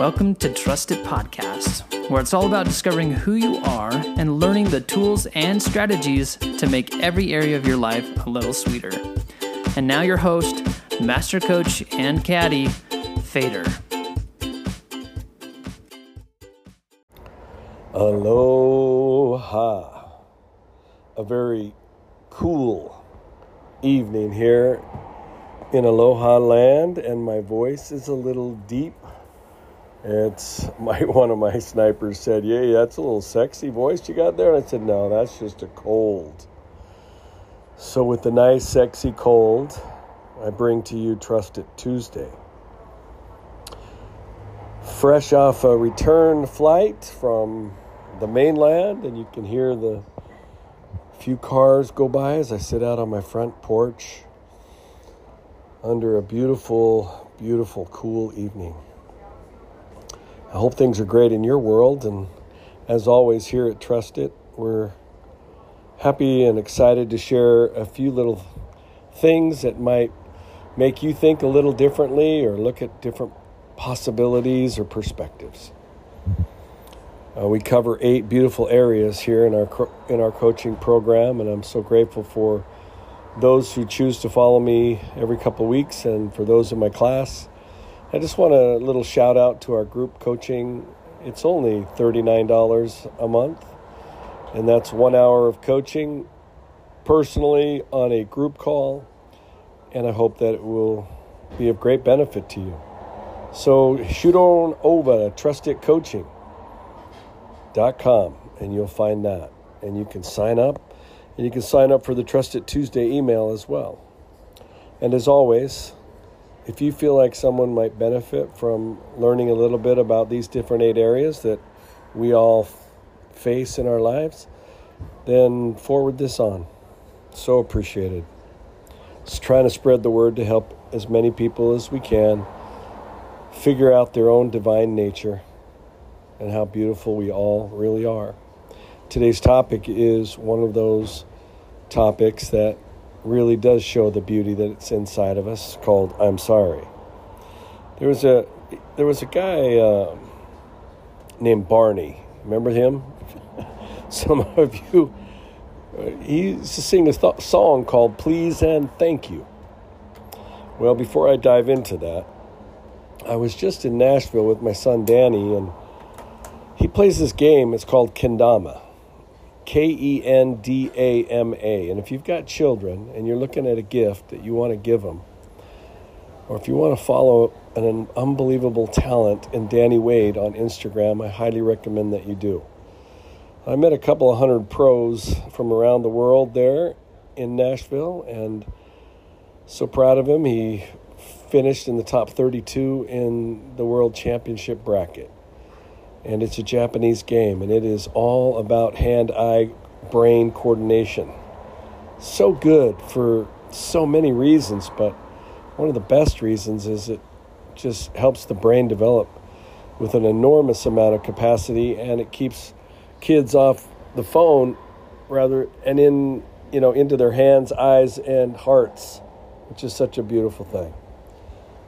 Welcome to Trust It Podcast, where it's all about discovering who you are and learning the tools and strategies to make every area of your life a little sweeter. And now, your host, Master Coach and Caddy, Fader. Aloha. A very cool evening here in Aloha land, and my voice is a little deep. It's my one of my snipers said, "Yeah, that's a little sexy voice you got there," and I said, "No, that's just a cold." So, with the nice, sexy cold, I bring to you Trust It Tuesday. Fresh off a return flight from the mainland, and you can hear the few cars go by as I sit out on my front porch under a beautiful, beautiful, cool evening. I hope things are great in your world, and as always, here at Trust It, we're happy and excited to share a few little things that might make you think a little differently or look at different possibilities or perspectives. Uh, we cover eight beautiful areas here in our in our coaching program, and I'm so grateful for those who choose to follow me every couple weeks, and for those in my class. I just want a little shout out to our group coaching. It's only thirty nine dollars a month, and that's one hour of coaching personally on a group call, and I hope that it will be of great benefit to you. So shoot on over to Trust It com, and you'll find that. And you can sign up, and you can sign up for the Trust It Tuesday email as well. And as always, if you feel like someone might benefit from learning a little bit about these different eight areas that we all face in our lives, then forward this on. So appreciated. It's trying to spread the word to help as many people as we can figure out their own divine nature and how beautiful we all really are. Today's topic is one of those topics that really does show the beauty that's inside of us called I'm sorry. There was a there was a guy uh, named Barney. Remember him? Some of you he used to sing a th- song called Please and Thank You. Well, before I dive into that, I was just in Nashville with my son Danny and he plays this game. It's called Kendama. K E N D A M A. And if you've got children and you're looking at a gift that you want to give them, or if you want to follow an unbelievable talent in Danny Wade on Instagram, I highly recommend that you do. I met a couple of hundred pros from around the world there in Nashville, and so proud of him. He finished in the top 32 in the World Championship bracket and it's a Japanese game, and it is all about hand eye brain coordination. So good for so many reasons, but one of the best reasons is it just helps the brain develop with an enormous amount of capacity and it keeps kids off the phone rather and in you know into their hands eyes and hearts which is such a beautiful thing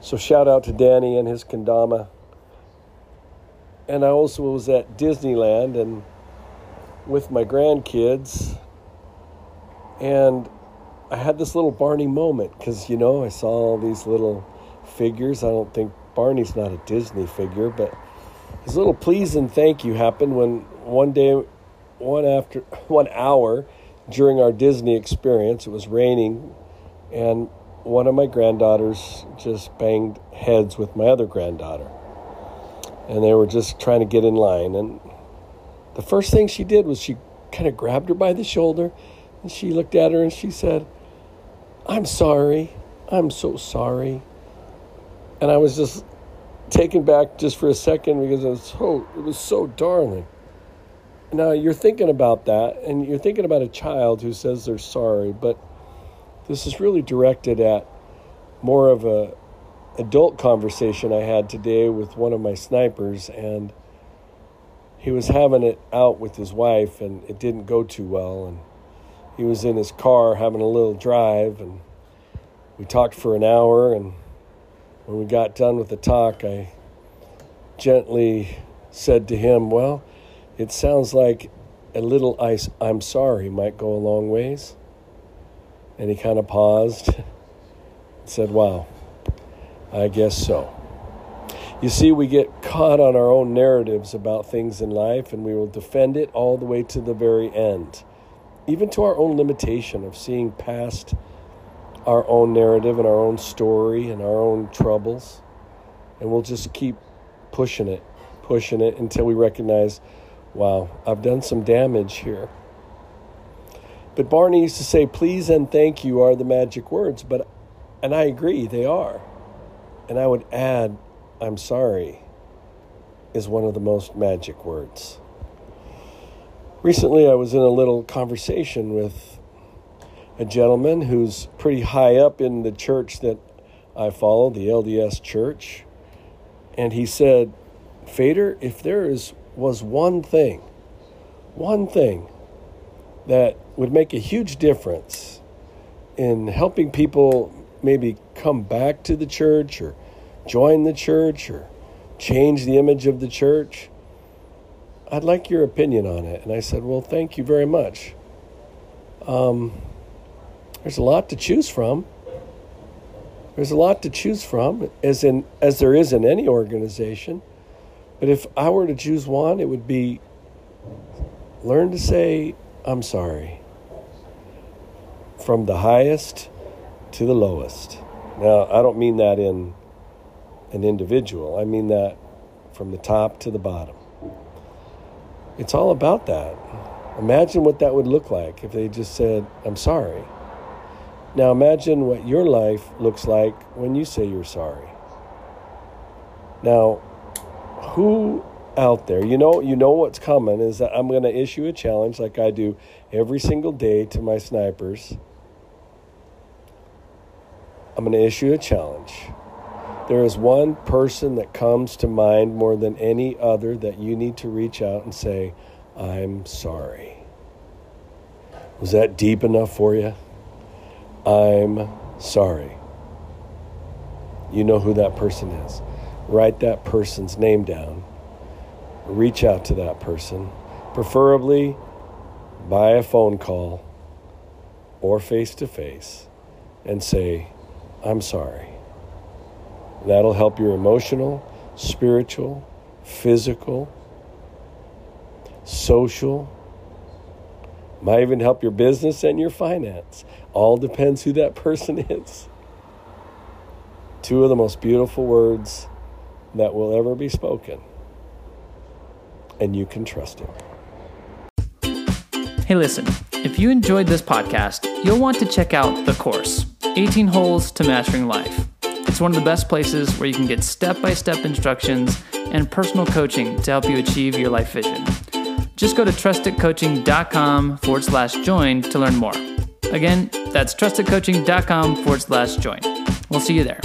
so shout out to danny and his kendama and I also was at Disneyland and with my grandkids, and I had this little Barney moment because you know I saw all these little figures. I don't think Barney's not a Disney figure, but his little please and thank you happened when one day, one after one hour during our Disney experience, it was raining, and one of my granddaughters just banged heads with my other granddaughter and they were just trying to get in line. And the first thing she did was she kind of grabbed her by the shoulder and she looked at her and she said, I'm sorry. I'm so sorry. And I was just taken back just for a second because it was so it was so darling. Now you're thinking about that and you're thinking about a child who says they're sorry, but this is really directed at more of a adult conversation I had today with one of my snipers, and he was having it out with his wife, and it didn't go too well. And he was in his car having a little drive, and we talked for an hour. And when we got done with the talk, I gently said to him, Well, it sounds like a little ice, I'm sorry, might go a long ways. And he kind of paused and said, Wow, I guess so. You see, we get caught on our own narratives about things in life and we will defend it all the way to the very end, even to our own limitation of seeing past our own narrative and our own story and our own troubles. And we'll just keep pushing it, pushing it until we recognize, wow, I've done some damage here. But Barney used to say, please and thank you are the magic words, but and I agree, they are. And I would add, I'm sorry is one of the most magic words. Recently, I was in a little conversation with a gentleman who's pretty high up in the church that I follow, the LDS church. And he said, Fader, if there is, was one thing, one thing that would make a huge difference in helping people maybe come back to the church or join the church or change the image of the church. I'd like your opinion on it. And I said, Well, thank you very much. Um, there's a lot to choose from. There's a lot to choose from, as in as there is in any organization. But if I were to choose one, it would be learn to say, I'm sorry. From the highest to the lowest. Now, I don't mean that in an individual. I mean that from the top to the bottom. It's all about that. Imagine what that would look like if they just said, I'm sorry. Now imagine what your life looks like when you say you're sorry. Now, who out there, you know, you know what's coming is that I'm going to issue a challenge like I do every single day to my snipers. I'm going to issue a challenge there is one person that comes to mind more than any other that you need to reach out and say, I'm sorry. Was that deep enough for you? I'm sorry. You know who that person is. Write that person's name down. Reach out to that person, preferably by a phone call or face to face, and say, I'm sorry. That'll help your emotional, spiritual, physical, social, might even help your business and your finance. All depends who that person is. Two of the most beautiful words that will ever be spoken. And you can trust him. Hey, listen, if you enjoyed this podcast, you'll want to check out the course 18 Holes to Mastering Life. It's one of the best places where you can get step by step instructions and personal coaching to help you achieve your life vision. Just go to trustitcoaching.com forward slash join to learn more. Again, that's trustitcoaching.com forward slash join. We'll see you there.